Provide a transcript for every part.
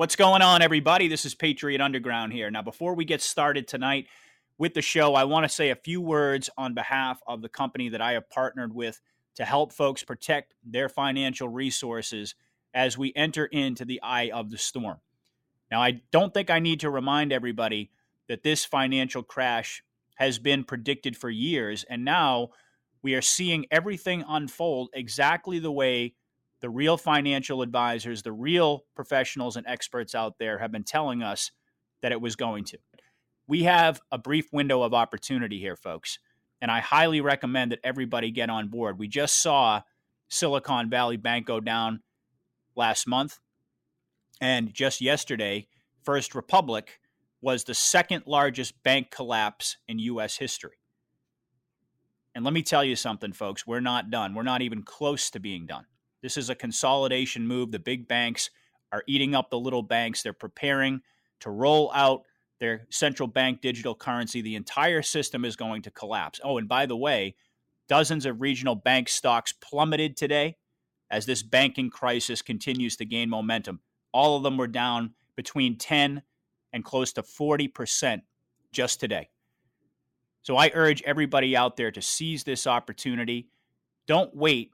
What's going on, everybody? This is Patriot Underground here. Now, before we get started tonight with the show, I want to say a few words on behalf of the company that I have partnered with to help folks protect their financial resources as we enter into the eye of the storm. Now, I don't think I need to remind everybody that this financial crash has been predicted for years, and now we are seeing everything unfold exactly the way the real financial advisors, the real professionals and experts out there have been telling us that it was going to. We have a brief window of opportunity here, folks, and I highly recommend that everybody get on board. We just saw Silicon Valley Bank go down last month, and just yesterday, First Republic was the second largest bank collapse in U.S. history. And let me tell you something, folks, we're not done. We're not even close to being done. This is a consolidation move. The big banks are eating up the little banks. They're preparing to roll out their central bank digital currency. The entire system is going to collapse. Oh, and by the way, dozens of regional bank stocks plummeted today as this banking crisis continues to gain momentum. All of them were down between 10 and close to 40% just today. So I urge everybody out there to seize this opportunity. Don't wait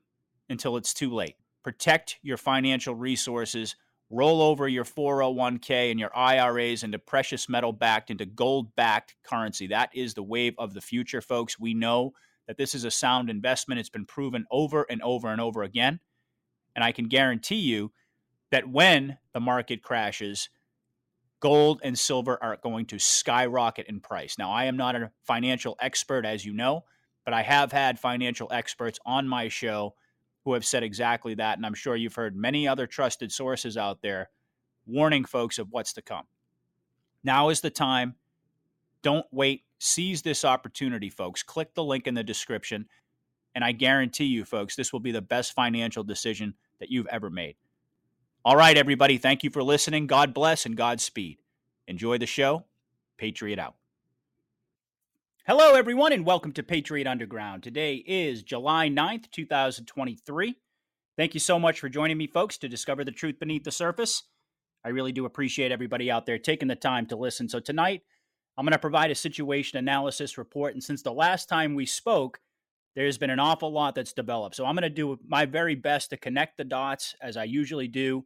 until it's too late. Protect your financial resources. Roll over your 401k and your IRAs into precious metal backed, into gold backed currency. That is the wave of the future, folks. We know that this is a sound investment. It's been proven over and over and over again. And I can guarantee you that when the market crashes, gold and silver are going to skyrocket in price. Now, I am not a financial expert, as you know, but I have had financial experts on my show who have said exactly that. And I'm sure you've heard many other trusted sources out there warning folks of what's to come. Now is the time. Don't wait. Seize this opportunity, folks. Click the link in the description. And I guarantee you, folks, this will be the best financial decision that you've ever made. All right, everybody. Thank you for listening. God bless and Godspeed. Enjoy the show. Patriot out. Hello, everyone, and welcome to Patriot Underground. Today is July 9th, 2023. Thank you so much for joining me, folks, to discover the truth beneath the surface. I really do appreciate everybody out there taking the time to listen. So, tonight, I'm going to provide a situation analysis report. And since the last time we spoke, there's been an awful lot that's developed. So, I'm going to do my very best to connect the dots, as I usually do,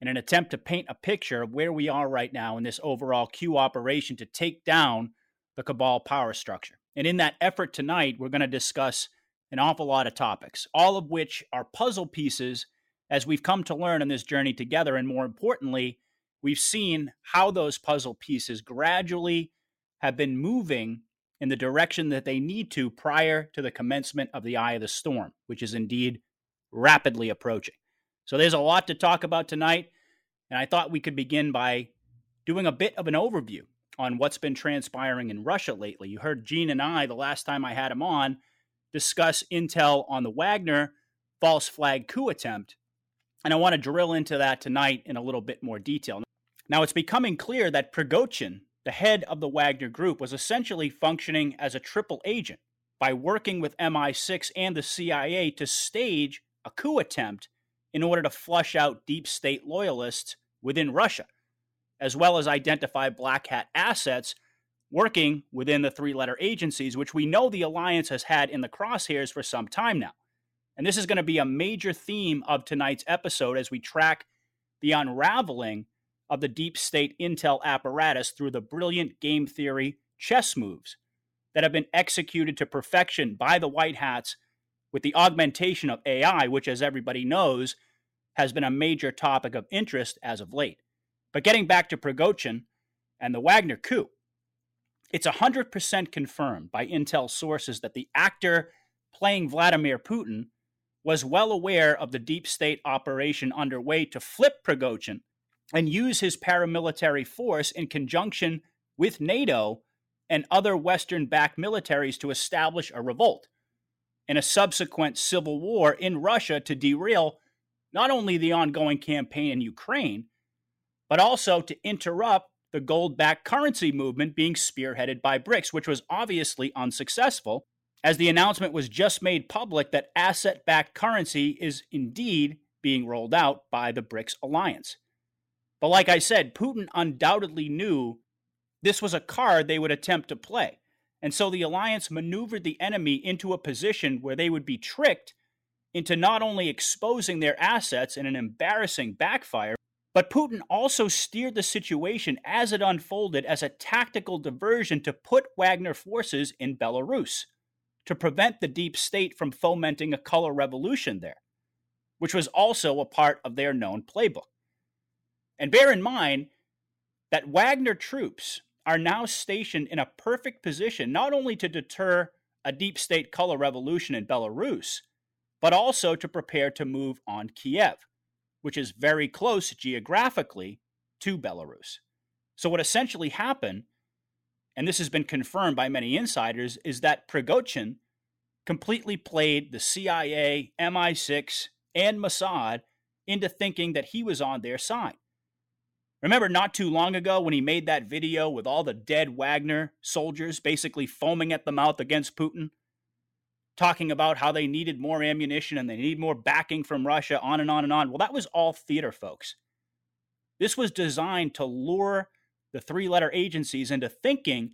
in an attempt to paint a picture of where we are right now in this overall Q operation to take down the cabal power structure. And in that effort tonight, we're going to discuss an awful lot of topics, all of which are puzzle pieces as we've come to learn in this journey together. And more importantly, we've seen how those puzzle pieces gradually have been moving in the direction that they need to prior to the commencement of the eye of the storm, which is indeed rapidly approaching. So there's a lot to talk about tonight. And I thought we could begin by doing a bit of an overview on what's been transpiring in Russia lately. You heard Gene and I, the last time I had him on, discuss intel on the Wagner false flag coup attempt. And I want to drill into that tonight in a little bit more detail. Now, it's becoming clear that Prigozhin, the head of the Wagner group, was essentially functioning as a triple agent by working with MI6 and the CIA to stage a coup attempt in order to flush out deep state loyalists within Russia as well as identify black hat assets working within the three letter agencies, which we know the alliance has had in the crosshairs for some time now. And this is going to be a major theme of tonight's episode as we track the unraveling of the deep state intel apparatus through the brilliant game theory chess moves that have been executed to perfection by the White Hats with the augmentation of AI, which, as everybody knows, has been a major topic of interest as of late. But getting back to Prigozhin and the Wagner coup, it's 100% confirmed by intel sources that the actor playing Vladimir Putin was well aware of the deep state operation underway to flip Prigozhin and use his paramilitary force in conjunction with NATO and other Western backed militaries to establish a revolt and a subsequent civil war in Russia to derail not only the ongoing campaign in Ukraine, but also to interrupt the gold backed currency movement being spearheaded by BRICS, which was obviously unsuccessful, as the announcement was just made public that asset backed currency is indeed being rolled out by the BRICS alliance. But like I said, Putin undoubtedly knew this was a card they would attempt to play. And so the alliance maneuvered the enemy into a position where they would be tricked into not only exposing their assets in an embarrassing backfire, but Putin also steered the situation as it unfolded as a tactical diversion to put Wagner forces in Belarus to prevent the deep state from fomenting a color revolution there, which was also a part of their known playbook. And bear in mind that Wagner troops are now stationed in a perfect position not only to deter a deep state color revolution in Belarus, but also to prepare to move on Kiev, which is very close geographically to Belarus. So, what essentially happened, and this has been confirmed by many insiders, is that Prigozhin completely played the CIA, MI6, and Mossad into thinking that he was on their side. Remember not too long ago when he made that video with all the dead Wagner soldiers basically foaming at the mouth against Putin? Talking about how they needed more ammunition and they need more backing from Russia, on and on and on. Well, that was all theater, folks. This was designed to lure the three letter agencies into thinking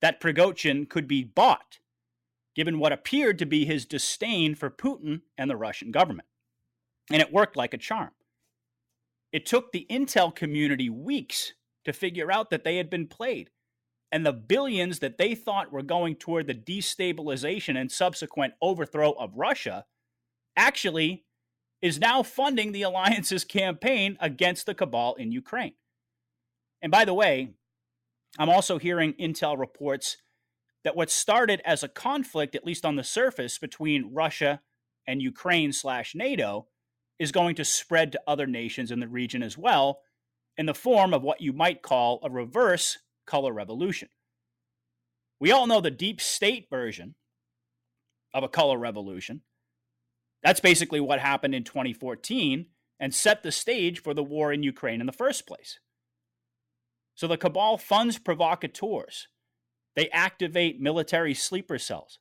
that Prigozhin could be bought, given what appeared to be his disdain for Putin and the Russian government. And it worked like a charm. It took the Intel community weeks to figure out that they had been played. And the billions that they thought were going toward the destabilization and subsequent overthrow of Russia actually is now funding the alliance's campaign against the cabal in Ukraine. And by the way, I'm also hearing Intel reports that what started as a conflict, at least on the surface, between Russia and Ukraine slash NATO is going to spread to other nations in the region as well in the form of what you might call a reverse color revolution. We all know the deep state version of a color revolution. That's basically what happened in 2014 and set the stage for the war in Ukraine in the first place. So the cabal funds provocateurs. They activate military sleeper cells.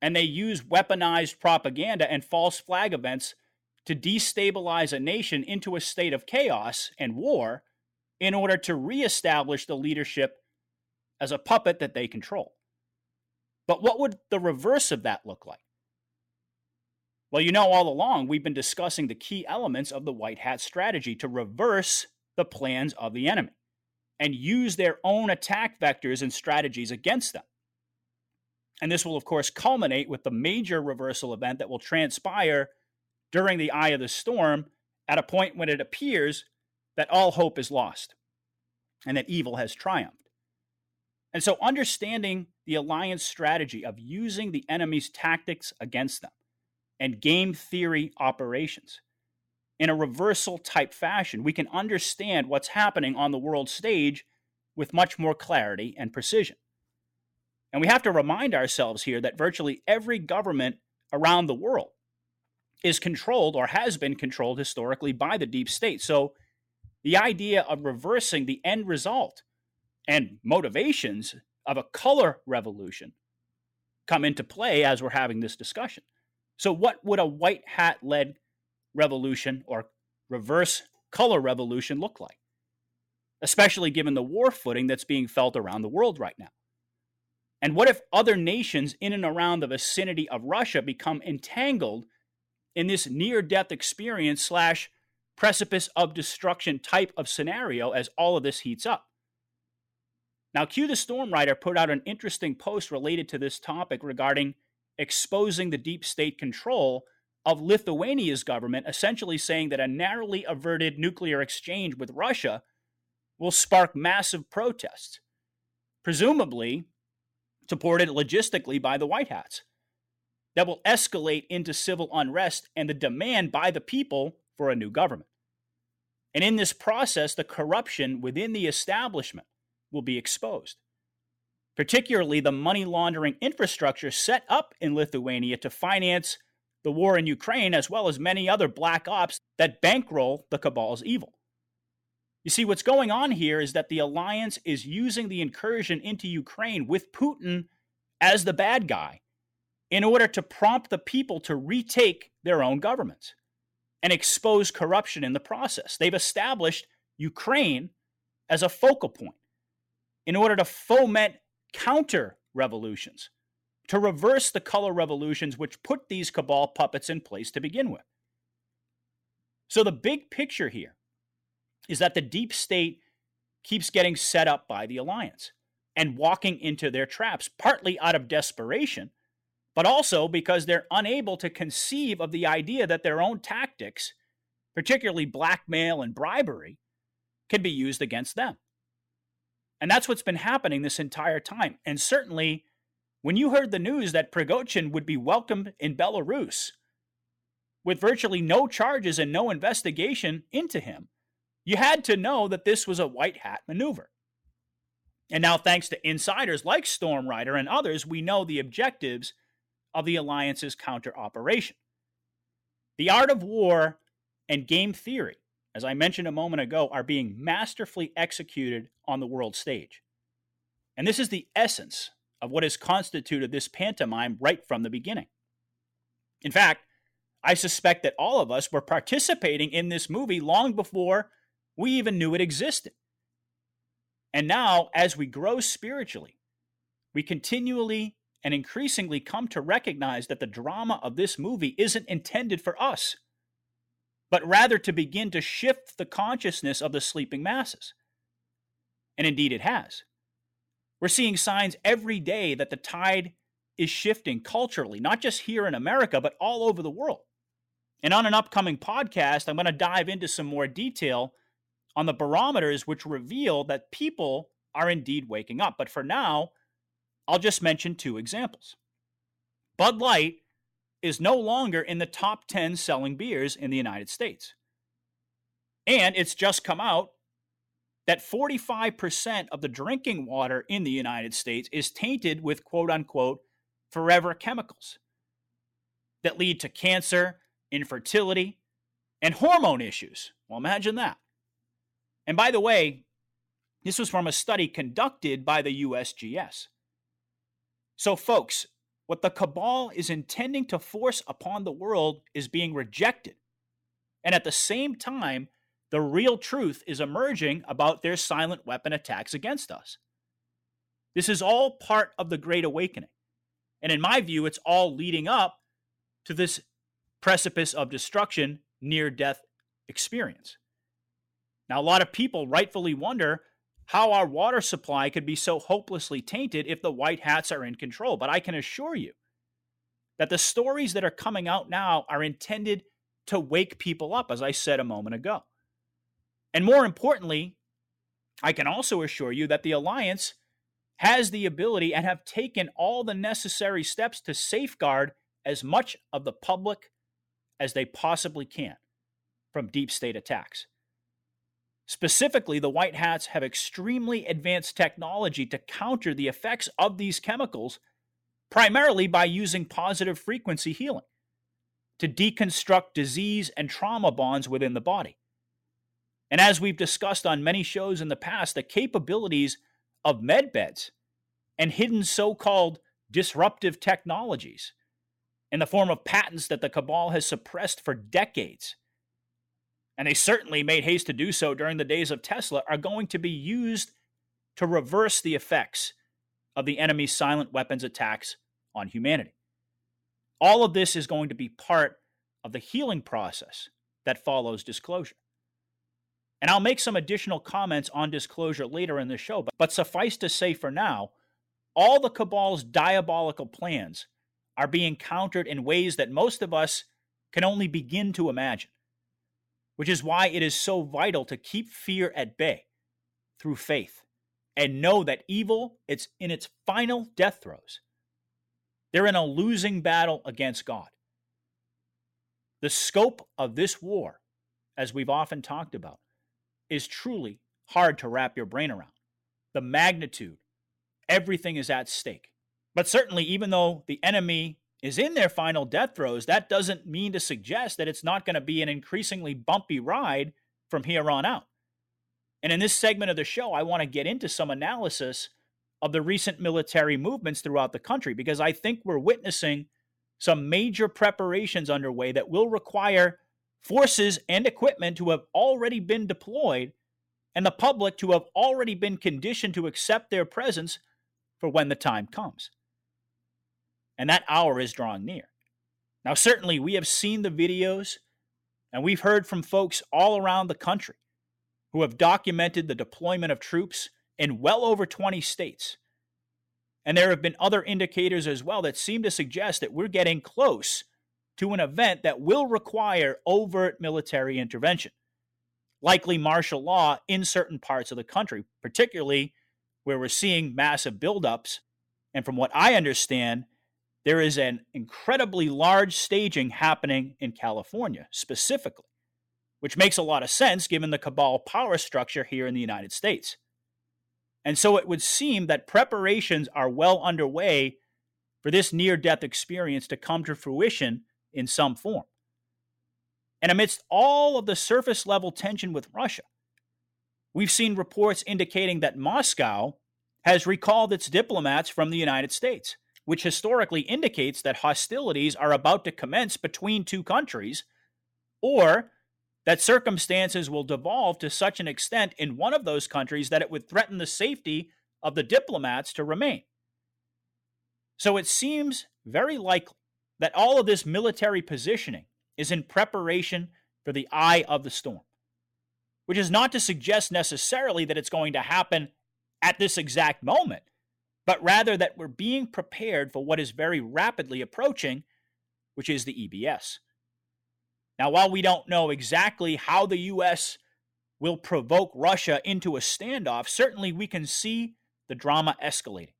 And they use weaponized propaganda and false flag events to destabilize a nation into a state of chaos and war in order to reestablish the leadership as a puppet that they control. But what would the reverse of that look like? Well, you know, all along we've been discussing the key elements of the White Hat strategy to reverse the plans of the enemy and use their own attack vectors and strategies against them. And this will, of course, culminate with the major reversal event that will transpire during the eye of the storm at a point when it appears that all hope is lost and that evil has triumphed. And so, understanding the alliance strategy of using the enemy's tactics against them and game theory operations in a reversal type fashion, we can understand what's happening on the world stage with much more clarity and precision. And we have to remind ourselves here that virtually every government around the world is controlled or has been controlled historically by the deep state. So the idea of reversing the end result and motivations of a color revolution come into play as we're having this discussion. So, what would a white hat led revolution or reverse color revolution look like? Especially given the war footing that's being felt around the world right now. And what if other nations in and around the vicinity of Russia become entangled in this near death experience slash precipice of destruction type of scenario as all of this heats up. Now, Q the Storm Rider put out an interesting post related to this topic regarding exposing the deep state control of Lithuania's government, essentially saying that a narrowly averted nuclear exchange with Russia will spark massive protests, presumably supported logistically by the White Hats that will escalate into civil unrest and the demand by the people for a new government. And in this process, the corruption within the establishment will be exposed, particularly the money laundering infrastructure set up in Lithuania to finance the war in Ukraine, as well as many other black ops that bankroll the cabal's evil. You see, what's going on here is that the alliance is using the incursion into Ukraine with Putin as the bad guy in order to prompt the people to retake their own governments and expose corruption in the process. They've established Ukraine as a focal point in order to foment counter revolutions, to reverse the color revolutions which put these cabal puppets in place to begin with. So, the big picture here is that the deep state keeps getting set up by the alliance and walking into their traps, partly out of desperation, but also because they're unable to conceive of the idea that their own tactics, particularly blackmail and bribery, can be used against them. And that's what's been happening this entire time. And certainly, when you heard the news that Prigozhin would be welcomed in Belarus with virtually no charges and no investigation into him, you had to know that this was a white hat maneuver. And now, thanks to insiders like Storm Rider and others, we know the objectives of the alliance's counter operation. The art of war and game theory as I mentioned a moment ago, are being masterfully executed on the world stage. And this is the essence of what has constituted this pantomime right from the beginning. In fact, I suspect that all of us were participating in this movie long before we even knew it existed. And now, as we grow spiritually, we continually and increasingly come to recognize that the drama of this movie isn't intended for us but rather to begin to shift the consciousness of the sleeping masses. And indeed, it has. We're seeing signs every day that the tide is shifting culturally, not just here in America, but all over the world. And on an upcoming podcast, I'm going to dive into some more detail on the barometers which reveal that people are indeed waking up. But for now, I'll just mention two examples. Bud Light is no longer in the top 10 selling beers in the United States. And it's just come out that 45% of the drinking water in the United States is tainted with quote unquote forever chemicals that lead to cancer, infertility, and hormone issues. Well, imagine that. And by the way, this was from a study conducted by the USGS. So, folks, what the cabal is intending to force upon the world is being rejected. And at the same time, the real truth is emerging about their silent weapon attacks against us. This is all part of the Great Awakening. And in my view, it's all leading up to this precipice of destruction, near death experience. Now, a lot of people rightfully wonder how our water supply could be so hopelessly tainted if the white hats are in control. But I can assure you that the stories that are coming out now are intended to wake people up, as I said a moment ago. And more importantly, I can also assure you that the Alliance has the ability and have taken all the necessary steps to safeguard as much of the public as they possibly can from deep state attacks. Specifically, the White Hats have extremely advanced technology to counter the effects of these chemicals, primarily by using positive frequency healing to deconstruct disease and trauma bonds within the body. And as we've discussed on many shows in the past, the capabilities of medbeds and hidden so called disruptive technologies in the form of patents that the cabal has suppressed for decades and they certainly made haste to do so during the days of Tesla, are going to be used to reverse the effects of the enemy's silent weapons attacks on humanity. All of this is going to be part of the healing process that follows disclosure. And I'll make some additional comments on disclosure later in the show, but, but suffice to say for now, all the cabal's diabolical plans are being countered in ways that most of us can only begin to imagine which is why it is so vital to keep fear at bay through faith and know that evil it's in its final death throes. They're in a losing battle against god. The scope of this war as we've often talked about is truly hard to wrap your brain around. The magnitude everything is at stake. But certainly even though the enemy is in their final death throes, that doesn't mean to suggest that it's not going to be an increasingly bumpy ride from here on out. And in this segment of the show, I want to get into some analysis of the recent military movements throughout the country because I think we're witnessing some major preparations underway that will require forces and equipment to have already been deployed and the public to have already been conditioned to accept their presence for when the time comes. And that hour is drawing near. Now, certainly, we have seen the videos and we've heard from folks all around the country who have documented the deployment of troops in well over 20 states. And there have been other indicators as well that seem to suggest that we're getting close to an event that will require overt military intervention, likely martial law in certain parts of the country, particularly where we're seeing massive buildups. And from what I understand, there is an incredibly large staging happening in California specifically, which makes a lot of sense given the cabal power structure here in the United States. And so it would seem that preparations are well underway for this near death experience to come to fruition in some form. And amidst all of the surface level tension with Russia, we've seen reports indicating that Moscow has recalled its diplomats from the United States which historically indicates that hostilities are about to commence between two countries, or that circumstances will devolve to such an extent in one of those countries that it would threaten the safety of the diplomats to remain. So it seems very likely that all of this military positioning is in preparation for the eye of the storm, which is not to suggest necessarily that it's going to happen at this exact moment but rather that we're being prepared for what is very rapidly approaching, which is the EBS. Now, while we don't know exactly how the U.S. will provoke Russia into a standoff, certainly we can see the drama escalating.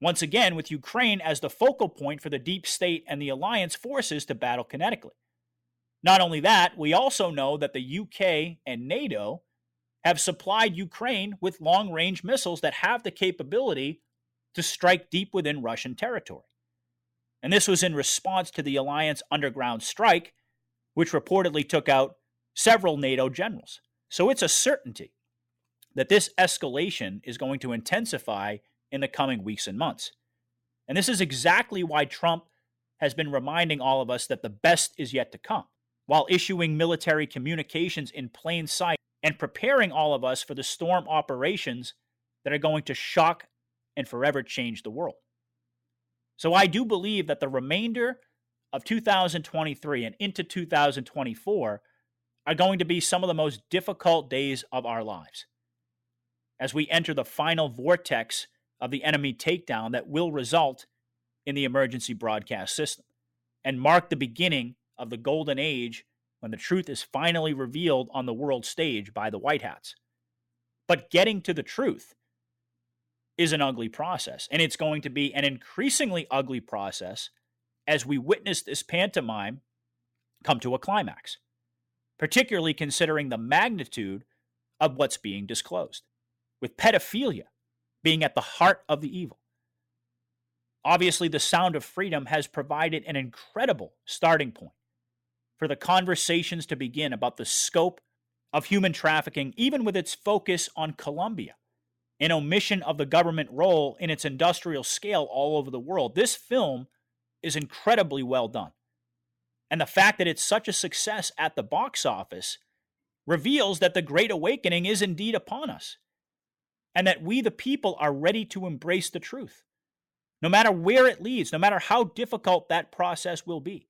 Once again, with Ukraine as the focal point for the deep state and the alliance forces to battle kinetically. Not only that, we also know that the UK and NATO have supplied Ukraine with long range missiles that have the capability to strike deep within Russian territory. And this was in response to the alliance underground strike, which reportedly took out several NATO generals. So it's a certainty that this escalation is going to intensify in the coming weeks and months. And this is exactly why Trump has been reminding all of us that the best is yet to come, while issuing military communications in plain sight and preparing all of us for the storm operations that are going to shock and forever change the world. So I do believe that the remainder of 2023 and into 2024 are going to be some of the most difficult days of our lives as we enter the final vortex of the enemy takedown that will result in the emergency broadcast system and mark the beginning of the golden age when the truth is finally revealed on the world stage by the White Hats. But getting to the truth is an ugly process. And it's going to be an increasingly ugly process as we witness this pantomime come to a climax, particularly considering the magnitude of what's being disclosed, with pedophilia being at the heart of the evil. Obviously, the Sound of Freedom has provided an incredible starting point for the conversations to begin about the scope of human trafficking, even with its focus on Colombia an omission of the government role in its industrial scale all over the world. This film is incredibly well done. And the fact that it's such a success at the box office reveals that the Great Awakening is indeed upon us, and that we, the people, are ready to embrace the truth, no matter where it leads, no matter how difficult that process will be.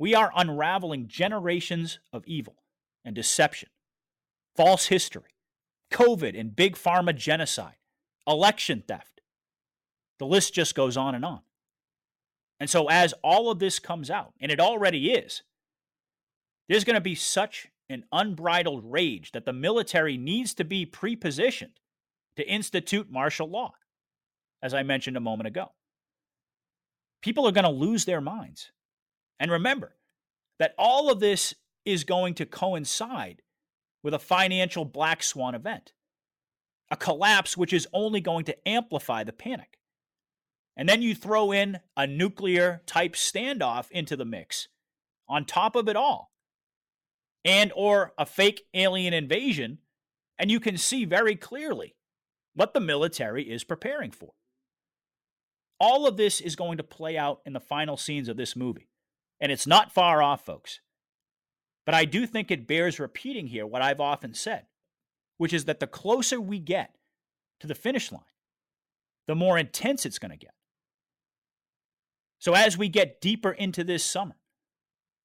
We are unraveling generations of evil and deception, false history, COVID and big pharma genocide, election theft. The list just goes on and on. And so, as all of this comes out, and it already is, there's going to be such an unbridled rage that the military needs to be prepositioned to institute martial law, as I mentioned a moment ago. People are going to lose their minds. And remember that all of this is going to coincide with a financial black swan event, a collapse which is only going to amplify the panic. And then you throw in a nuclear type standoff into the mix on top of it all and or a fake alien invasion and you can see very clearly what the military is preparing for. All of this is going to play out in the final scenes of this movie. And it's not far off, folks. But I do think it bears repeating here what I've often said. which is that the closer we get to the finish line, the more intense it's going to get. So, as we get deeper into this summer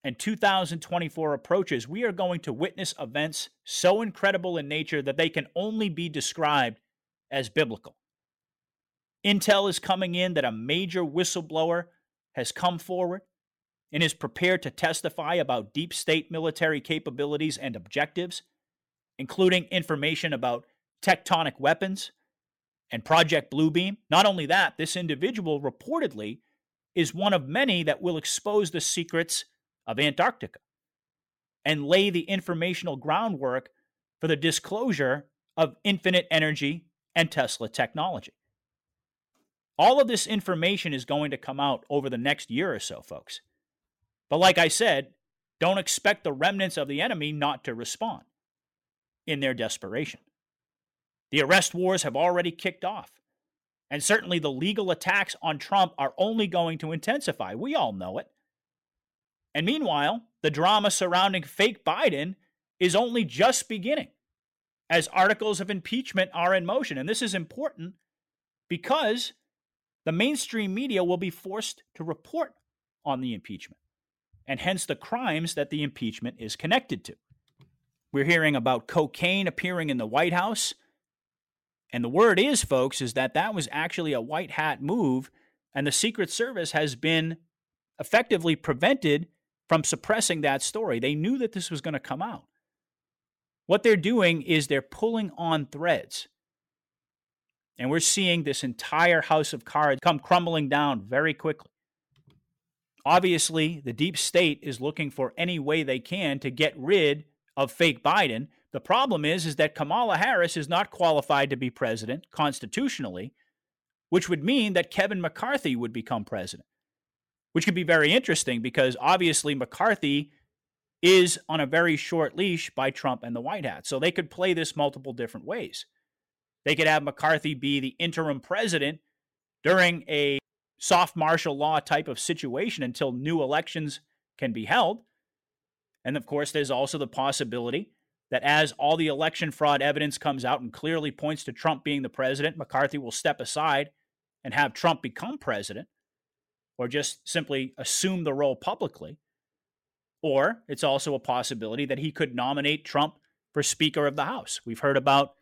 and 2024 approaches, we are going to witness events so incredible in nature that they can only be described as biblical. Intel is coming in that a major whistleblower has come forward and is prepared to testify about deep state military capabilities and objectives, including information about tectonic weapons and Project Bluebeam. Not only that, this individual reportedly is one of many that will expose the secrets of Antarctica and lay the informational groundwork for the disclosure of infinite energy and Tesla technology. All of this information is going to come out over the next year or so, folks. But like I said, don't expect the remnants of the enemy not to respond in their desperation. The arrest wars have already kicked off. And certainly the legal attacks on Trump are only going to intensify. We all know it. And meanwhile, the drama surrounding fake Biden is only just beginning as articles of impeachment are in motion. And this is important because the mainstream media will be forced to report on the impeachment and hence the crimes that the impeachment is connected to. We're hearing about cocaine appearing in the White House and the word is, folks, is that that was actually a white hat move, and the Secret Service has been effectively prevented from suppressing that story. They knew that this was going to come out. What they're doing is they're pulling on threads. And we're seeing this entire house of cards come crumbling down very quickly. Obviously, the deep state is looking for any way they can to get rid of fake Biden the problem is is that Kamala Harris is not qualified to be president constitutionally, which would mean that Kevin McCarthy would become president. Which could be very interesting because obviously McCarthy is on a very short leash by Trump and the White Hat. So they could play this multiple different ways. They could have McCarthy be the interim president during a soft martial law type of situation until new elections can be held. And of course, there's also the possibility that as all the election fraud evidence comes out and clearly points to Trump being the president, McCarthy will step aside and have Trump become president, or just simply assume the role publicly. Or it's also a possibility that he could nominate Trump for Speaker of the House. We've heard about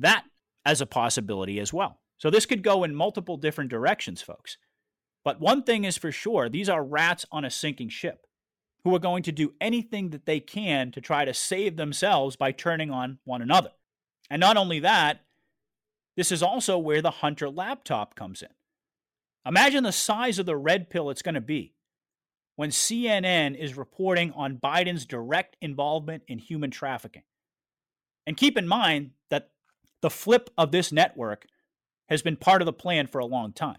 that as a possibility as well. So this could go in multiple different directions, folks. But one thing is for sure these are rats on a sinking ship who are going to do anything that they can to try to save themselves by turning on one another. And not only that, this is also where the Hunter laptop comes in. Imagine the size of the red pill it's going to be when CNN is reporting on Biden's direct involvement in human trafficking. And keep in mind that the flip of this network has been part of the plan for a long time.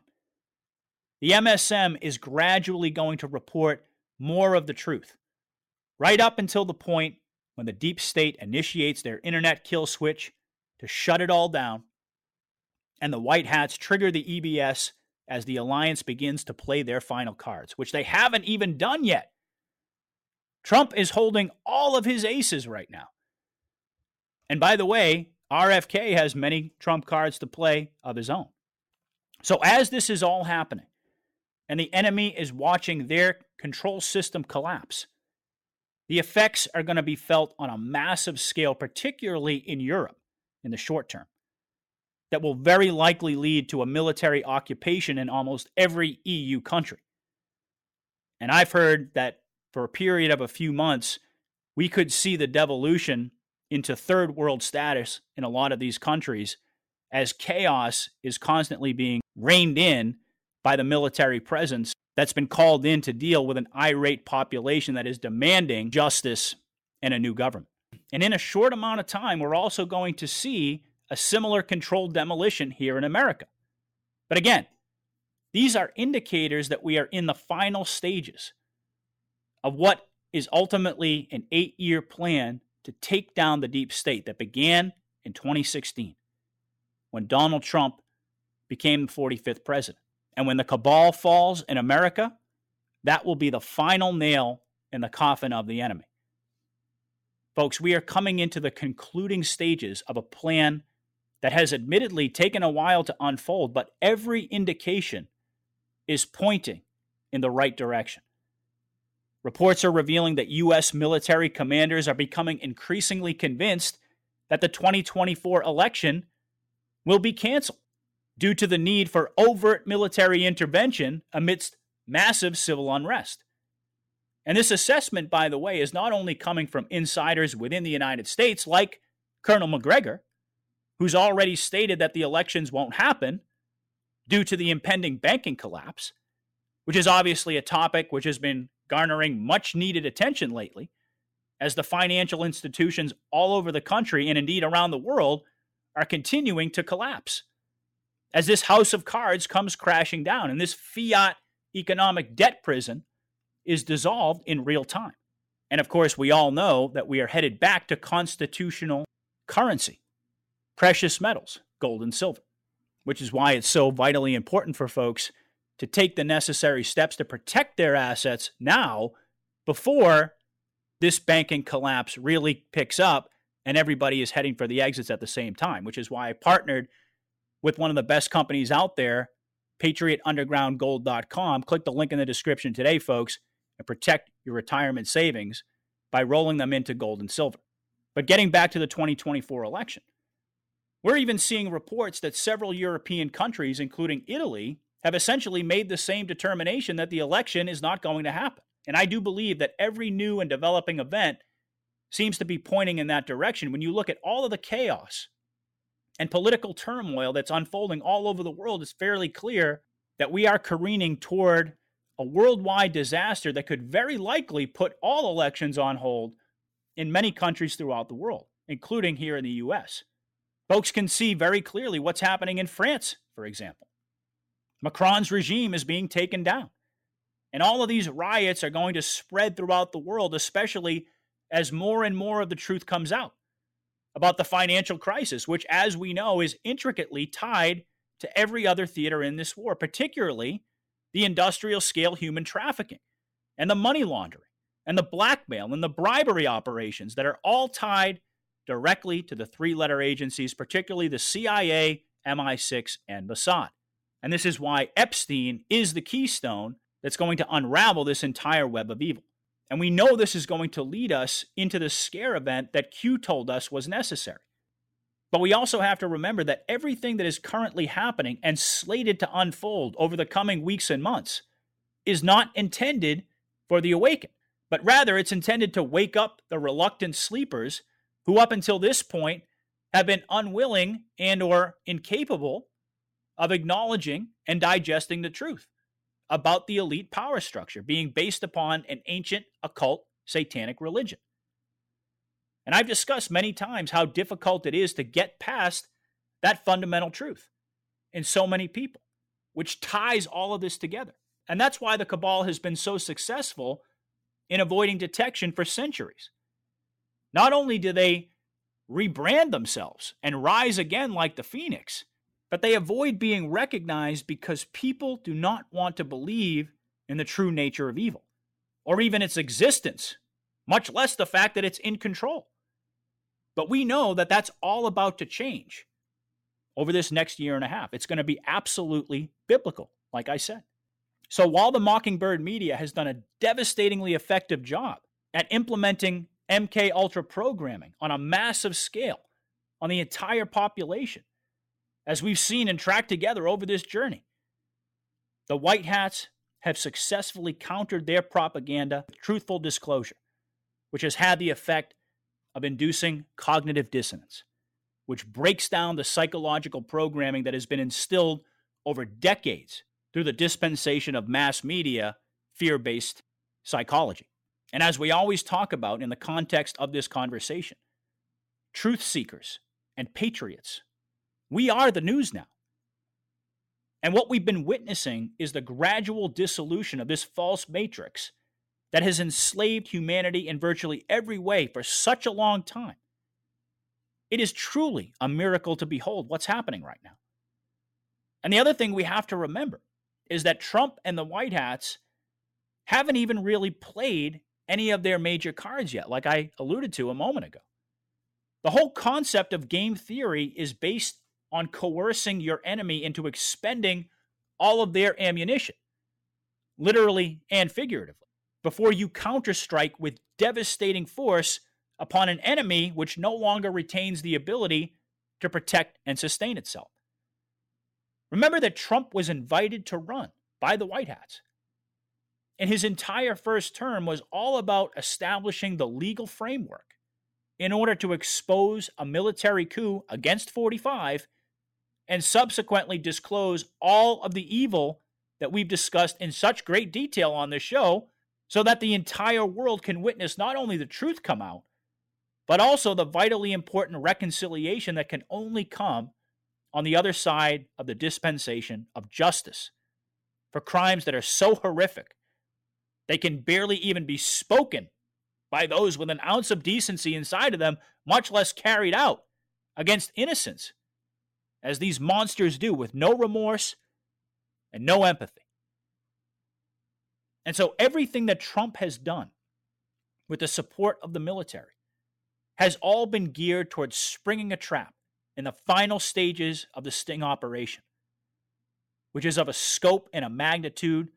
The MSM is gradually going to report more of the truth, right up until the point when the deep state initiates their internet kill switch to shut it all down, and the White Hats trigger the EBS as the alliance begins to play their final cards, which they haven't even done yet. Trump is holding all of his aces right now. And by the way, RFK has many trump cards to play of his own. So, as this is all happening, and the enemy is watching their control system collapse. The effects are going to be felt on a massive scale, particularly in Europe in the short term, that will very likely lead to a military occupation in almost every EU country. And I've heard that for a period of a few months, we could see the devolution into third world status in a lot of these countries as chaos is constantly being reined in by the military presence that's been called in to deal with an irate population that is demanding justice and a new government. And in a short amount of time, we're also going to see a similar controlled demolition here in America. But again, these are indicators that we are in the final stages of what is ultimately an eight year plan to take down the deep state that began in 2016 when Donald Trump became the 45th president. And when the cabal falls in America, that will be the final nail in the coffin of the enemy. Folks, we are coming into the concluding stages of a plan that has admittedly taken a while to unfold, but every indication is pointing in the right direction. Reports are revealing that U.S. military commanders are becoming increasingly convinced that the 2024 election will be canceled due to the need for overt military intervention amidst massive civil unrest. And this assessment, by the way, is not only coming from insiders within the United States, like Colonel Macgregor, who's already stated that the elections won't happen due to the impending banking collapse, which is obviously a topic which has been garnering much needed attention lately, as the financial institutions all over the country and indeed around the world are continuing to collapse. As this house of cards comes crashing down and this fiat economic debt prison is dissolved in real time. And of course, we all know that we are headed back to constitutional currency, precious metals, gold and silver, which is why it's so vitally important for folks to take the necessary steps to protect their assets now before this banking collapse really picks up and everybody is heading for the exits at the same time, which is why I partnered with one of the best companies out there, patriotundergroundgold.com. Click the link in the description today, folks, and protect your retirement savings by rolling them into gold and silver. But getting back to the 2024 election, we're even seeing reports that several European countries, including Italy, have essentially made the same determination that the election is not going to happen. And I do believe that every new and developing event seems to be pointing in that direction. When you look at all of the chaos and political turmoil that's unfolding all over the world, it's fairly clear that we are careening toward a worldwide disaster that could very likely put all elections on hold in many countries throughout the world, including here in the US. Folks can see very clearly what's happening in France, for example. Macron's regime is being taken down. And all of these riots are going to spread throughout the world, especially as more and more of the truth comes out about the financial crisis, which, as we know, is intricately tied to every other theater in this war, particularly the industrial scale human trafficking and the money laundering and the blackmail and the bribery operations that are all tied directly to the three letter agencies, particularly the CIA, MI6, and Mossad. And this is why Epstein is the keystone that's going to unravel this entire web of evil. And we know this is going to lead us into the scare event that Q told us was necessary. But we also have to remember that everything that is currently happening and slated to unfold over the coming weeks and months is not intended for the awakened, but rather it's intended to wake up the reluctant sleepers who up until this point have been unwilling and or incapable of acknowledging and digesting the truth about the elite power structure being based upon an ancient occult satanic religion. And I've discussed many times how difficult it is to get past that fundamental truth in so many people, which ties all of this together. And that's why the cabal has been so successful in avoiding detection for centuries. Not only do they rebrand themselves and rise again like the phoenix, but they avoid being recognized because people do not want to believe in the true nature of evil or even its existence, much less the fact that it's in control. But we know that that's all about to change over this next year and a half. It's going to be absolutely biblical, like I said. So while the Mockingbird media has done a devastatingly effective job at implementing MK Ultra programming on a massive scale on the entire population, as we've seen and tracked together over this journey, the White Hats have successfully countered their propaganda with truthful disclosure, which has had the effect of inducing cognitive dissonance, which breaks down the psychological programming that has been instilled over decades through the dispensation of mass media fear based psychology. And as we always talk about in the context of this conversation, truth seekers and patriots, we are the news now. And what we've been witnessing is the gradual dissolution of this false matrix that has enslaved humanity in virtually every way for such a long time. It is truly a miracle to behold what's happening right now. And the other thing we have to remember is that Trump and the White Hats haven't even really played any of their major cards yet, like I alluded to a moment ago. The whole concept of game theory is based on coercing your enemy into expending all of their ammunition, literally and figuratively, before you counterstrike with devastating force upon an enemy which no longer retains the ability to protect and sustain itself. Remember that Trump was invited to run by the White Hats. And his entire first term was all about establishing the legal framework in order to expose a military coup against 45 and subsequently disclose all of the evil that we've discussed in such great detail on this show so that the entire world can witness not only the truth come out, but also the vitally important reconciliation that can only come on the other side of the dispensation of justice for crimes that are so horrific. They can barely even be spoken by those with an ounce of decency inside of them, much less carried out against innocents, as these monsters do with no remorse and no empathy. And so everything that Trump has done with the support of the military has all been geared towards springing a trap in the final stages of the sting operation, which is of a scope and a magnitude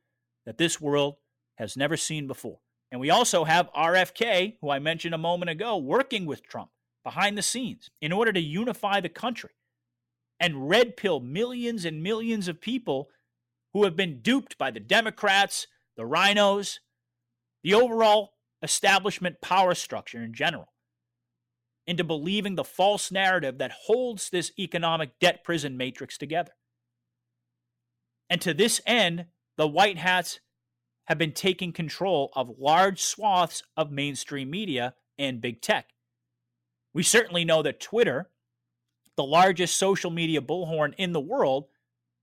that this world has never seen before. And we also have RFK, who I mentioned a moment ago, working with Trump behind the scenes in order to unify the country and red pill millions and millions of people who have been duped by the Democrats, the RINOs, the overall establishment power structure in general into believing the false narrative that holds this economic debt prison matrix together. And to this end, the White Hats have been taking control of large swaths of mainstream media and big tech. We certainly know that Twitter, the largest social media bullhorn in the world,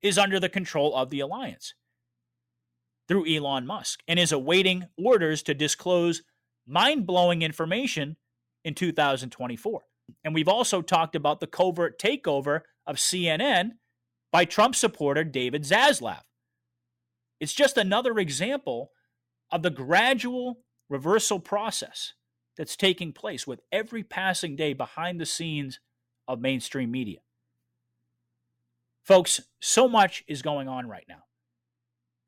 is under the control of the alliance through Elon Musk and is awaiting orders to disclose mind blowing information in 2024. And we've also talked about the covert takeover of CNN by Trump supporter David Zaslav. It's just another example of the gradual reversal process that's taking place with every passing day behind the scenes of mainstream media. Folks, so much is going on right now.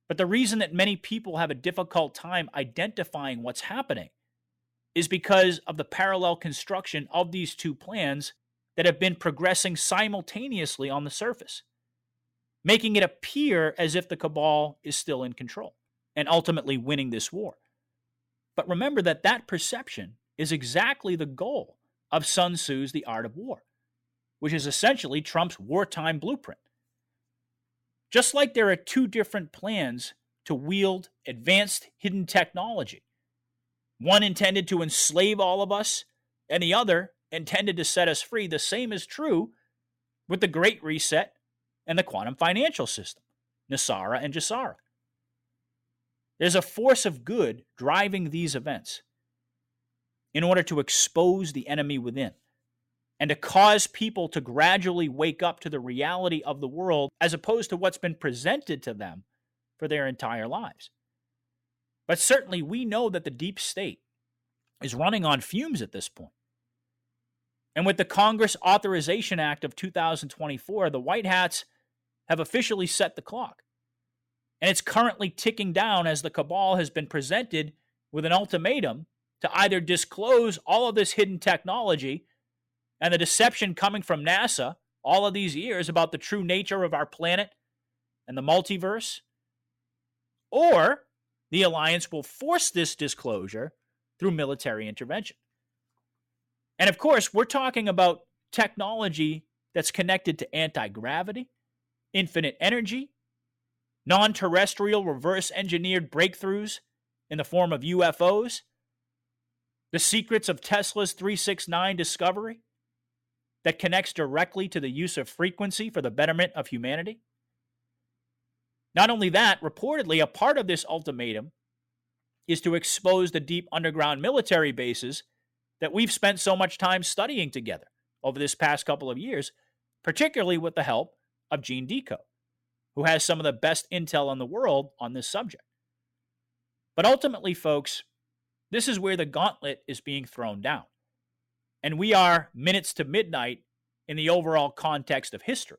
But the reason that many people have a difficult time identifying what's happening is because of the parallel construction of these two plans that have been progressing simultaneously on the surface, making it appear as if the cabal is still in control and ultimately winning this war. But remember that that perception is exactly the goal of Sun Tzu's The Art of War, which is essentially Trump's wartime blueprint. Just like there are two different plans to wield advanced hidden technology one intended to enslave all of us, and the other intended to set us free. The same is true with the Great Reset and the quantum financial system, NESARA and GESARA. There's a force of good driving these events in order to expose the enemy within and to cause people to gradually wake up to the reality of the world as opposed to what's been presented to them for their entire lives. But certainly, we know that the deep state is running on fumes at this point. And with the Congress Authorization Act of 2024, the White Hats have officially set the clock. And it's currently ticking down as the cabal has been presented with an ultimatum to either disclose all of this hidden technology and the deception coming from NASA all of these years about the true nature of our planet and the multiverse, or the alliance will force this disclosure through military intervention. And of course, we're talking about technology that's connected to anti gravity, infinite energy, non terrestrial reverse engineered breakthroughs in the form of UFOs, the secrets of Tesla's 369 discovery that connects directly to the use of frequency for the betterment of humanity. Not only that, reportedly, a part of this ultimatum is to expose the deep underground military bases that we've spent so much time studying together over this past couple of years, particularly with the help of Gene Decode, who has some of the best intel in the world on this subject. But ultimately, folks, This is where the gauntlet is being thrown down. And we are minutes to midnight in the overall context of history.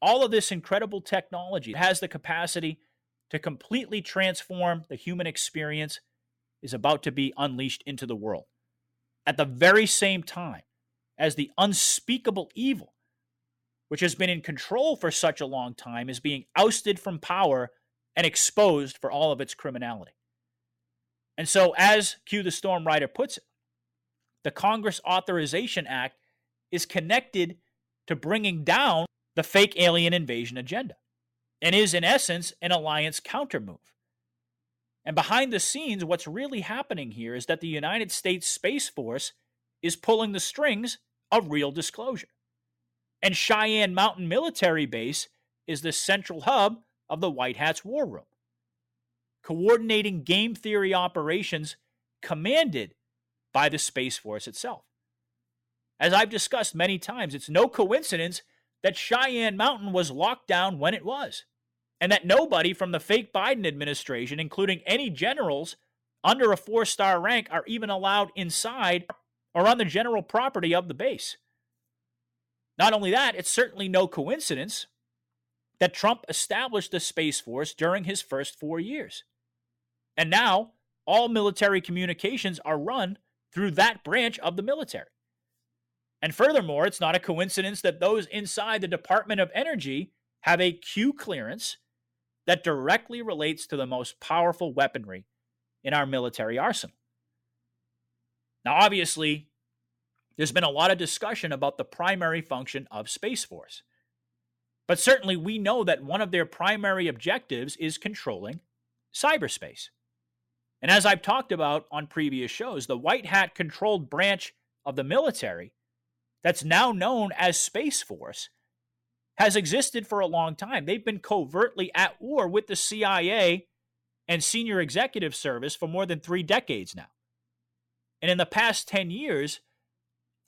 All of this incredible technology that has the capacity to completely transform the human experience is about to be unleashed into the world. At the very same time as the unspeakable evil, which has been in control for such a long time, is being ousted from power and exposed for all of its criminality. And so, as Q the Storm Rider puts it, the Congress Authorization Act is connected to bringing down the fake alien invasion agenda and is, in essence, an alliance countermove. And behind the scenes, what's really happening here is that the United States Space Force is pulling the strings of real disclosure. And Cheyenne Mountain Military Base is the central hub of the White Hat's war room, coordinating game theory operations commanded by the Space Force itself. As I've discussed many times, it's no coincidence that Cheyenne Mountain was locked down when it was, and that nobody from the fake Biden administration, including any generals under a four star rank, are even allowed inside or on the general property of the base. Not only that, it's certainly no coincidence that Trump established the Space Force during his first four years. And now all military communications are run through that branch of the military. And furthermore, it's not a coincidence that those inside the Department of Energy have a Q clearance that directly relates to the most powerful weaponry in our military arsenal. Now, obviously, there's been a lot of discussion about the primary function of Space Force. But certainly, we know that one of their primary objectives is controlling cyberspace. And as I've talked about on previous shows, the white hat controlled branch of the military that's now known as Space Force has existed for a long time. They've been covertly at war with the CIA and senior executive service for more than three decades now. And in the past 10 years,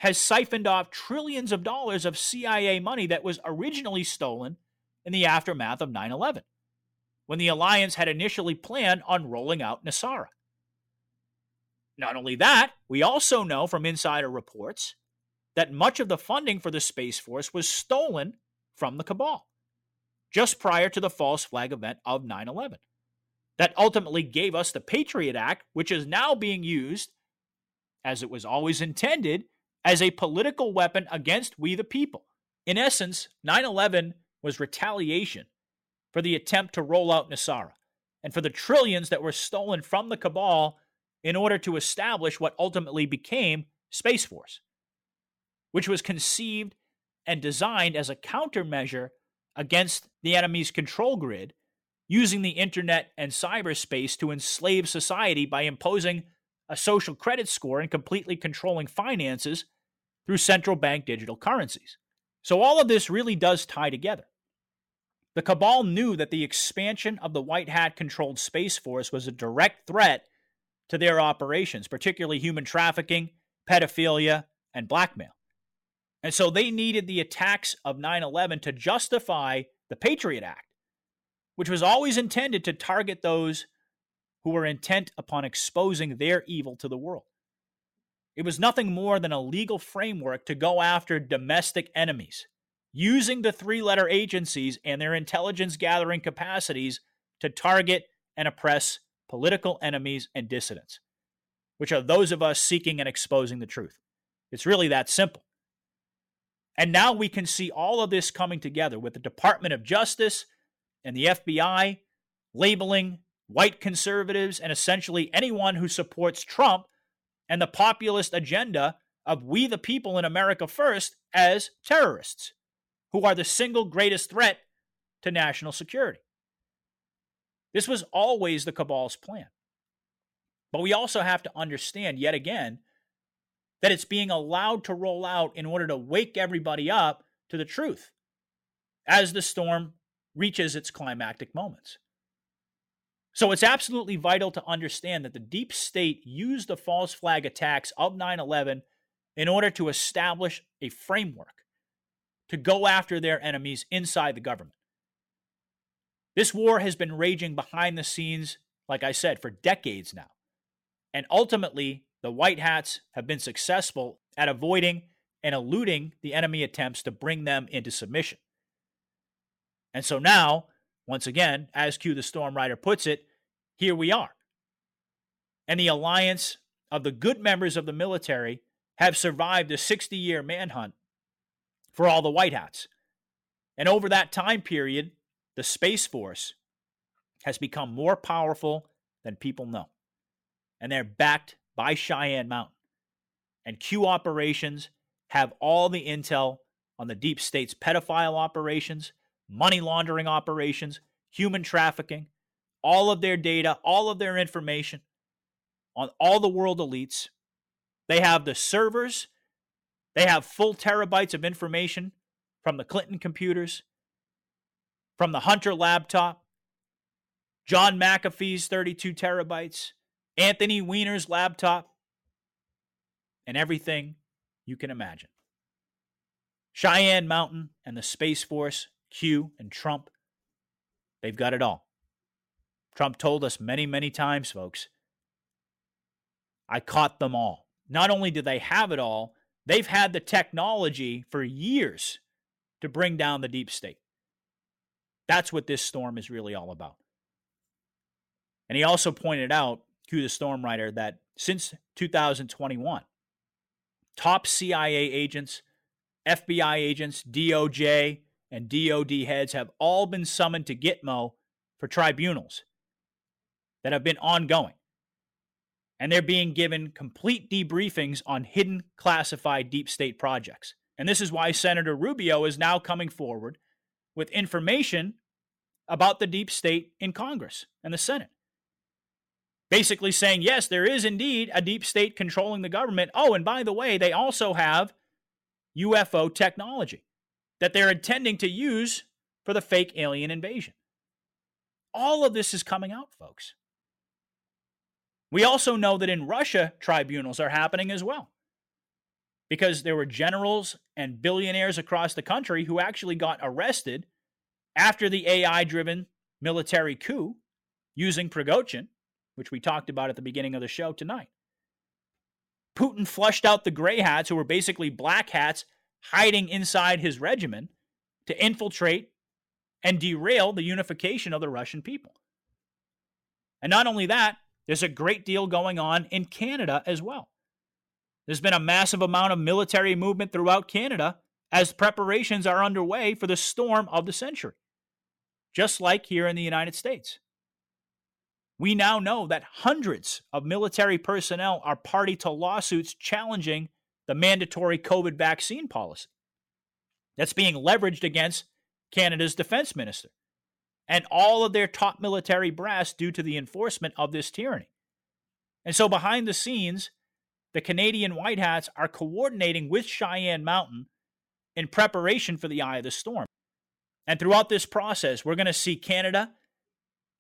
has siphoned off trillions of dollars of CIA money that was originally stolen in the aftermath of 9 11, when the alliance had initially planned on rolling out NESARA. Not only that, we also know from insider reports that much of the funding for the Space Force was stolen from the cabal just prior to the false flag event of 9 11. That ultimately gave us the Patriot Act, which is now being used, as it was always intended, as a political weapon against we the people. In essence, 9 11 was retaliation for the attempt to roll out NESARA and for the trillions that were stolen from the cabal in order to establish what ultimately became Space Force which was conceived and designed as a countermeasure against the enemy's control grid, using the internet and cyberspace to enslave society by imposing a social credit score and completely controlling finances through central bank digital currencies. So, all of this really does tie together. The cabal knew that the expansion of the White Hat controlled Space Force was a direct threat to their operations, particularly human trafficking, pedophilia, and blackmail. And so they needed the attacks of 9 11 to justify the Patriot Act, which was always intended to target those who were intent upon exposing their evil to the world. It was nothing more than a legal framework to go after domestic enemies, using the three letter agencies and their intelligence gathering capacities to target and oppress political enemies and dissidents, which are those of us seeking and exposing the truth. It's really that simple. And now we can see all of this coming together with the Department of Justice and the FBI labeling white conservatives and essentially anyone who supports Trump and the populist agenda of we the people in America first as terrorists who are the single greatest threat to national security. This was always the cabal's plan. But we also have to understand, yet again, that it's being allowed to roll out in order to wake everybody up to the truth as the storm reaches its climactic moments. So it's absolutely vital to understand that the deep state used the false flag attacks of 9 11 in order to establish a framework to go after their enemies inside the government. This war has been raging behind the scenes, like I said, for decades now. And ultimately, the White Hats have been successful at avoiding and eluding the enemy attempts to bring them into submission. And so now, once again, as Q the Storm Rider puts it, here we are. And the alliance of the good members of the military have survived a 60 year manhunt for all the White Hats. And over that time period, the Space Force has become more powerful than people know. And they're backed by Cheyenne Mountain. And Q operations have all the intel on the deep state's pedophile operations, money laundering operations, human trafficking, all of their data, all of their information on all the world elites. They have the servers, they have full terabytes of information from the Clinton computers, from the Hunter laptop, John McAfee's 32 terabytes, Anthony Weiner's laptop, and everything you can imagine. Cheyenne Mountain and the Space Force, Q and Trump, they've got it all. Trump told us many, many times, folks, I caught them all. Not only do they have it all, they've had the technology for years to bring down the deep state. That's what this storm is really all about. And he also pointed out, Q the Storm Rider, that since 2021, top CIA agents, FBI agents, DOJ, and DOD heads have all been summoned to Gitmo for tribunals that have been ongoing. And they're being given complete debriefings on hidden classified deep state projects. And this is why Senator Rubio is now coming forward with information about the deep state in Congress and the Senate. Basically saying, yes, there is indeed a deep state controlling the government. Oh, and by the way, they also have UFO technology that they're intending to use for the fake alien invasion. All of this is coming out, folks. We also know that in Russia, tribunals are happening as well. Because there were generals and billionaires across the country who actually got arrested after the AI driven military coup using Prigozhin, which we talked about at the beginning of the show tonight. Putin flushed out the gray hats, who were basically black hats hiding inside his regiment, to infiltrate and derail the unification of the Russian people. And not only that, there's a great deal going on in Canada as well. There's been a massive amount of military movement throughout Canada as preparations are underway for the storm of the century, just like here in the United States. We now know that hundreds of military personnel are party to lawsuits challenging the mandatory COVID vaccine policy that's being leveraged against Canada's defense minister and all of their top military brass due to the enforcement of this tyranny. And so, behind the scenes, the Canadian White Hats are coordinating with Cheyenne Mountain in preparation for the eye of the storm. And throughout this process, we're going to see Canada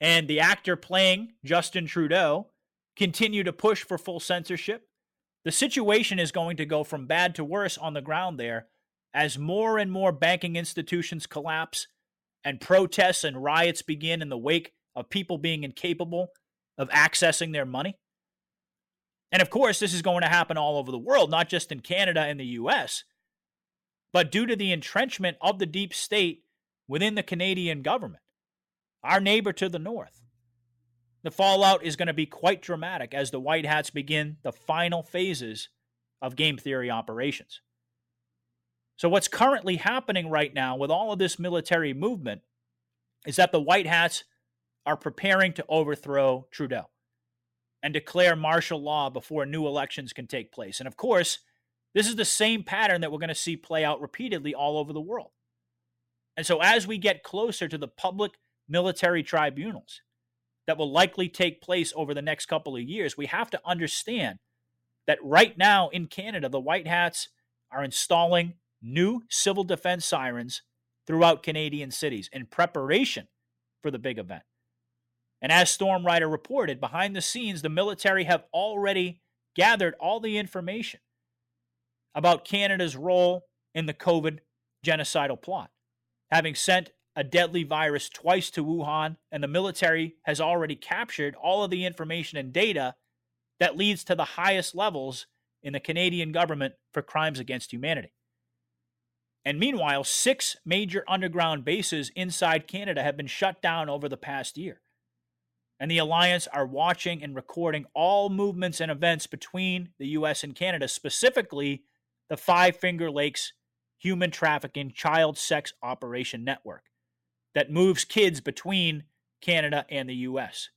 and the actor playing Justin Trudeau continue to push for full censorship. The situation is going to go from bad to worse on the ground there as more and more banking institutions collapse and protests and riots begin in the wake of people being incapable of accessing their money. And of course, this is going to happen all over the world, not just in Canada and the US. But due to the entrenchment of the deep state within the Canadian government, our neighbor to the north. The fallout is going to be quite dramatic as the White Hats begin the final phases of game theory operations. So, what's currently happening right now with all of this military movement is that the White Hats are preparing to overthrow Trudeau and declare martial law before new elections can take place. And of course, this is the same pattern that we're going to see play out repeatedly all over the world. And so, as we get closer to the public military tribunals that will likely take place over the next couple of years, we have to understand that right now in Canada, the White Hats are installing new civil defense sirens throughout Canadian cities in preparation for the big event. And as Storm Rider reported, behind the scenes, the military have already gathered all the information about Canada's role in the COVID genocidal plot, having sent a deadly virus twice to Wuhan, and the military has already captured all of the information and data that leads to the highest levels in the Canadian government for crimes against humanity. And meanwhile, six major underground bases inside Canada have been shut down over the past year. And the Alliance are watching and recording all movements and events between the US and Canada, specifically the Five Finger Lakes Human Trafficking Child Sex Operation Network that moves kids between Canada and the US.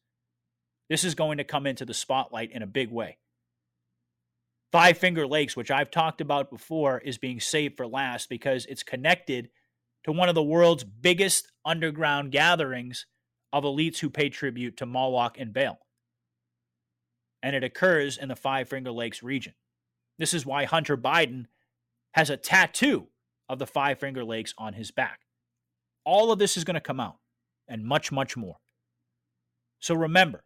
This is going to come into the spotlight in a big way. Five Finger Lakes, which I've talked about before, is being saved for last because it's connected to one of the world's biggest underground gatherings of elites who pay tribute to Moloch and Baal. And it occurs in the Five Finger Lakes region. This is why Hunter Biden has a tattoo of the Five Finger Lakes on his back. All of this is going to come out and much, much more. So remember,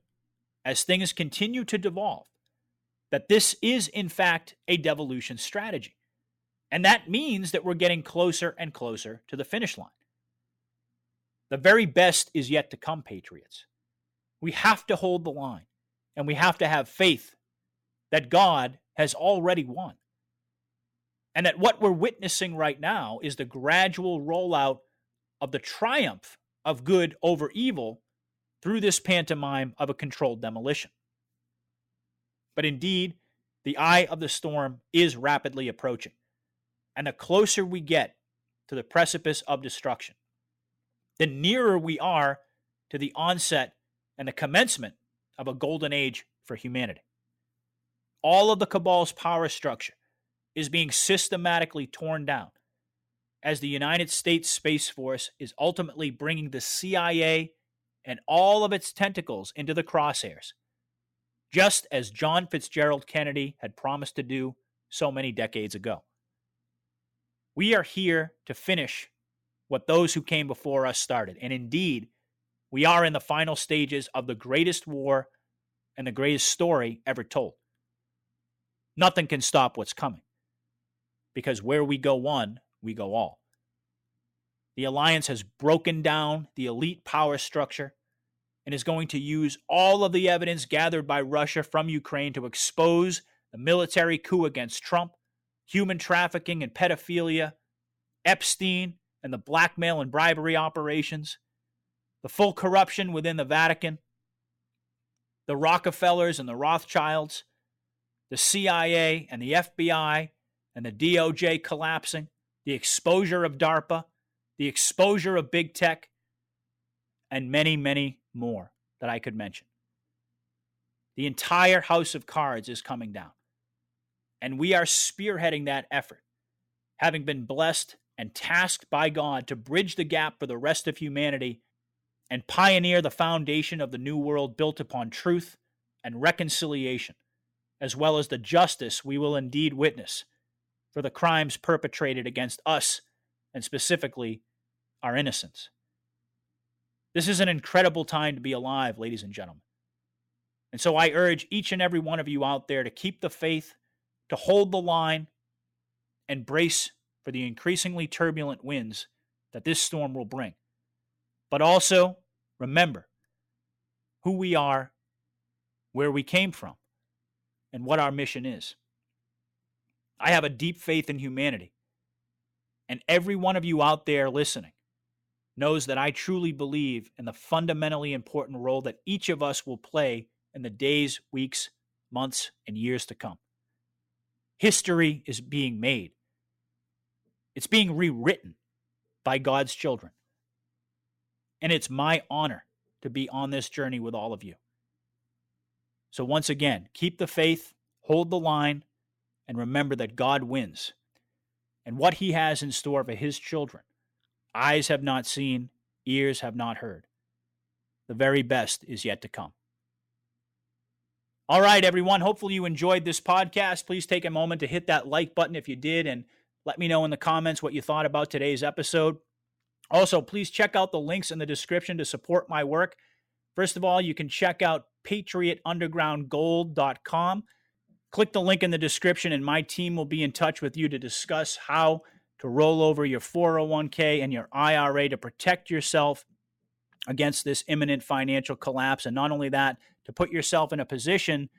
as things continue to devolve, that this is, in fact, a devolution strategy. And that means that we're getting closer and closer to the finish line. The very best is yet to come, Patriots. We have to hold the line and we have to have faith that God has already won. And that what we're witnessing right now is the gradual rollout of the triumph of good over evil through this pantomime of a controlled demolition. But indeed, the eye of the storm is rapidly approaching. And the closer we get to the precipice of destruction, the nearer we are to the onset and the commencement of a golden age for humanity. All of the cabal's power structure is being systematically torn down as the United States Space Force is ultimately bringing the CIA and all of its tentacles into the crosshairs just as John Fitzgerald Kennedy had promised to do so many decades ago. We are here to finish what those who came before us started. And indeed, we are in the final stages of the greatest war and the greatest story ever told. Nothing can stop what's coming because where we go one, we go all. The alliance has broken down the elite power structure and is going to use all of the evidence gathered by Russia from Ukraine to expose the military coup against Trump, human trafficking and pedophilia, Epstein and the blackmail and bribery operations, the full corruption within the Vatican, the Rockefellers and the Rothschilds, the CIA and the FBI and the DOJ collapsing, the exposure of DARPA, the exposure of big tech, and many, many more that I could mention. The entire house of cards is coming down. And we are spearheading that effort, having been blessed and tasked by God to bridge the gap for the rest of humanity and pioneer the foundation of the new world built upon truth and reconciliation, as well as the justice we will indeed witness for the crimes perpetrated against us and specifically our innocence. This is an incredible time to be alive, ladies and gentlemen. And so I urge each and every one of you out there to keep the faith, to hold the line, and brace for the increasingly turbulent winds that this storm will bring. But also remember who we are, where we came from, and what our mission is. I have a deep faith in humanity. And every one of you out there listening, knows that I truly believe in the fundamentally important role that each of us will play in the days, weeks, months, and years to come. History is being made, it's being rewritten by God's children. And it's my honor to be on this journey with all of you. So, once again, keep the faith, hold the line, and remember that God wins. And what he has in store for his children Eyes have not seen, ears have not heard. The very best is yet to come. All right, everyone. Hopefully, you enjoyed this podcast. Please take a moment to hit that like button if you did, and let me know in the comments what you thought about today's episode. Also, please check out the links in the description to support my work. First of all, you can check out patriotundergroundgold.com. Click the link in the description, and my team will be in touch with you to discuss how to roll over your 401k and your IRA to protect yourself against this imminent financial collapse. And not only that, to put yourself in a position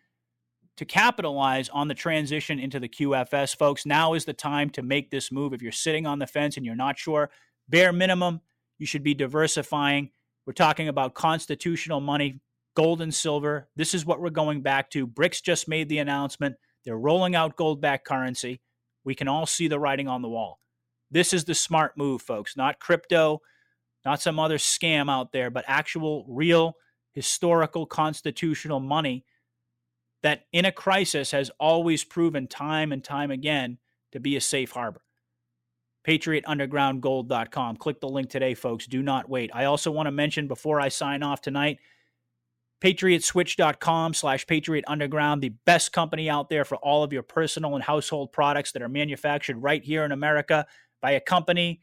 to capitalize on the transition into the QFS, folks. Now is the time to make this move. If you're sitting on the fence and you're not sure, bare minimum, you should be diversifying. We're talking about constitutional money, gold and silver. This is what we're going back to. BRICS just made the announcement. They're rolling out gold backed currency. We can all see the writing on the wall. This is the smart move, folks, not crypto, not some other scam out there, but actual, real, historical, constitutional money that in a crisis has always proven time and time again to be a safe harbor. PatriotUndergroundGold.com. Click the link today, folks. Do not wait. I also want to mention before I sign off tonight, patriotswitch.com slash patriot underground the best company out there for all of your personal and household products that are manufactured right here in america by a company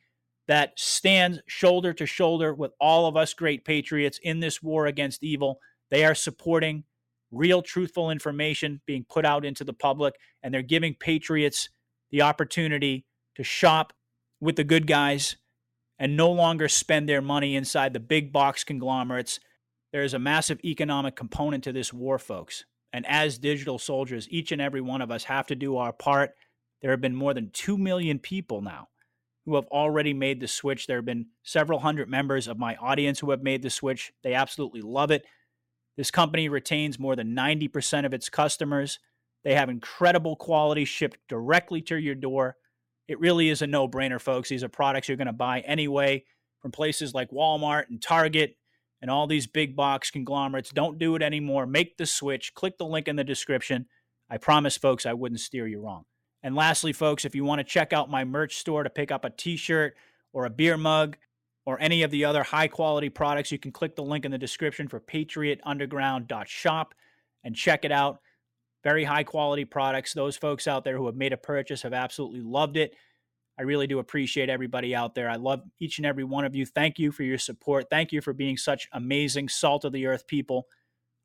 that stands shoulder to shoulder with all of us great patriots in this war against evil they are supporting real truthful information being put out into the public and they're giving patriots the opportunity to shop with the good guys and no longer spend their money inside the big box conglomerates. There is a massive economic component to this war, folks. And as digital soldiers, each and every one of us have to do our part. There have been more than 2 million people now who have already made the switch. There have been several hundred members of my audience who have made the switch. They absolutely love it. This company retains more than 90% of its customers. They have incredible quality shipped directly to your door it really is a no brainer, folks. These are products you're going to buy anyway from places like Walmart and Target and all these big box conglomerates. Don't do it anymore. Make the switch. Click the link in the description. I promise, folks, I wouldn't steer you wrong. And lastly, folks, if you want to check out my merch store to pick up a t shirt or a beer mug or any of the other high quality products, you can click the link in the description for patriotunderground.shop and check it out very high quality products. Those folks out there who have made a purchase have absolutely loved it. I really do appreciate everybody out there. I love each and every one of you. Thank you for your support. Thank you for being such amazing salt of the earth people.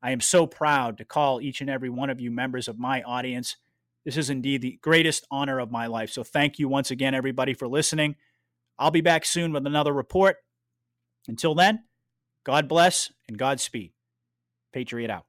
I am so proud to call each and every one of you members of my audience. This is indeed the greatest honor of my life. So thank you once again, everybody, for listening. I'll be back soon with another report. Until then, God bless and Godspeed. Patriot out.